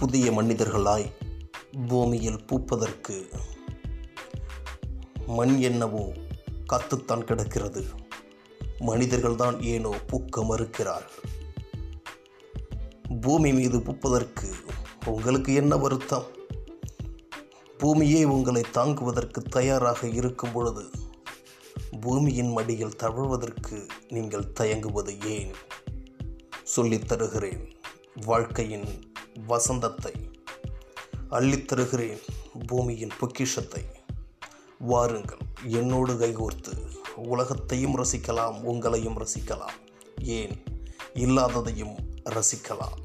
புதிய மனிதர்களாய் பூமியில் பூப்பதற்கு மண் என்னவோ கத்துத்தான் கிடக்கிறது. மனிதர்கள்தான் ஏனோ பூக்க மறுக்கிறார்கள். பூமி மீது பூப்பதற்கு உங்களுக்கு என்ன வருத்தம்? பூமியே உங்களை தாங்குவதற்கு தயாராக இருக்கும் பொழுது பூமியின் மடியில் தவழ்வதற்கு நீங்கள் தயங்குவது ஏன்? சொல்லித் தருகிறேன். வாழ்க்கையின் வசந்தத்தை அள்ளித்தருகிறேன் பூமியின் பொக்கிஷத்தை. வாருங்கள் என்னோடு கைகோர்த்து உலகத்தையும் ரசிக்கலாம் உங்களையும் ரசிக்கலாம். ஏன்? இல்லாததையும் ரசிக்கலாம்.